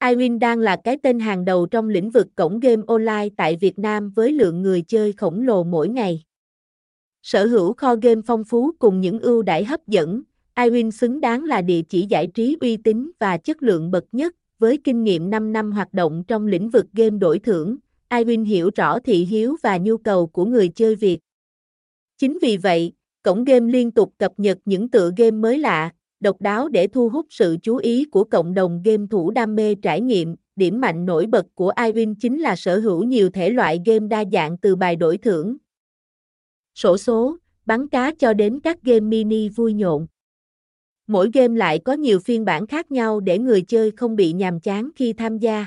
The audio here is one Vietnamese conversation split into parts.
iWin đang là cái tên hàng đầu trong lĩnh vực cổng game online tại Việt Nam với lượng người chơi khổng lồ mỗi ngày. Sở hữu kho game phong phú cùng những ưu đãi hấp dẫn, iWin xứng đáng là địa chỉ giải trí uy tín và chất lượng bậc nhất, với kinh nghiệm 5 năm hoạt động trong lĩnh vực game đổi thưởng, iWin hiểu rõ thị hiếu và nhu cầu của người chơi Việt. Chính vì vậy, cổng game liên tục cập nhật những tựa game mới lạ, độc đáo để thu hút sự chú ý của cộng đồng game thủ đam mê trải nghiệm. Điểm mạnh nổi bật của iWin chính là sở hữu nhiều thể loại game đa dạng từ bài đổi thưởng, sổ số, bắn cá cho đến các game mini vui nhộn. Mỗi game lại có nhiều phiên bản khác nhau để người chơi không bị nhàm chán khi tham gia.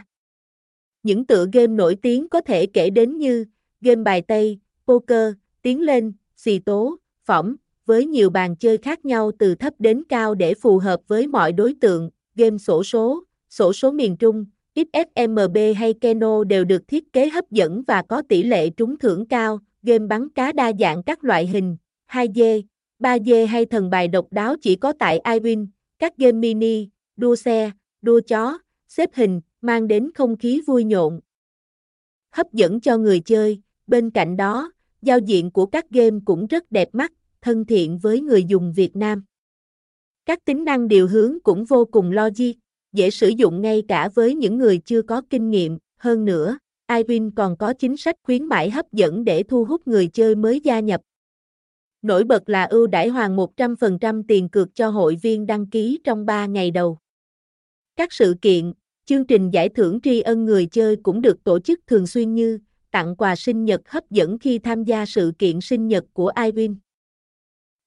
Những tựa game nổi tiếng có thể kể đến như game bài Tây, poker, tiến lên, xì tố, phỏng, với nhiều bàn chơi khác nhau từ thấp đến cao để phù hợp với mọi đối tượng, game sổ số, sổ số miền Trung, XSMB hay Keno đều được thiết kế hấp dẫn và có tỷ lệ trúng thưởng cao, game bắn cá đa dạng các loại hình, 2D, 3D hay thần bài độc đáo chỉ có tại iWin, các game mini, đua xe, đua chó, xếp hình, mang đến không khí vui nhộn. Hấp dẫn cho người chơi, bên cạnh đó, giao diện của các game cũng rất đẹp mắt, thân thiện với người dùng Việt Nam. Các tính năng điều hướng cũng vô cùng logic, dễ sử dụng ngay cả với những người chưa có kinh nghiệm, hơn nữa, iWin còn có chính sách khuyến mãi hấp dẫn để thu hút người chơi mới gia nhập. Nổi bật là ưu đãi hoàn 100% tiền cược cho hội viên đăng ký trong 3 ngày đầu. Các sự kiện, chương trình giải thưởng tri ân người chơi cũng được tổ chức thường xuyên như tặng quà sinh nhật hấp dẫn khi tham gia sự kiện sinh nhật của iWin.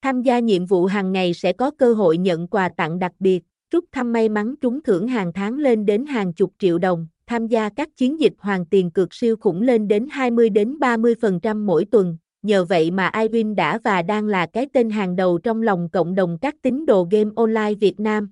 Tham gia nhiệm vụ hàng ngày sẽ có cơ hội nhận quà tặng đặc biệt, rút thăm may mắn trúng thưởng hàng tháng lên đến hàng chục triệu đồng, tham gia các chiến dịch hoàn tiền cược siêu khủng lên đến 20 đến 30% mỗi tuần. Nhờ vậy mà iWin đã và đang là cái tên hàng đầu trong lòng cộng đồng các tín đồ game online Việt Nam.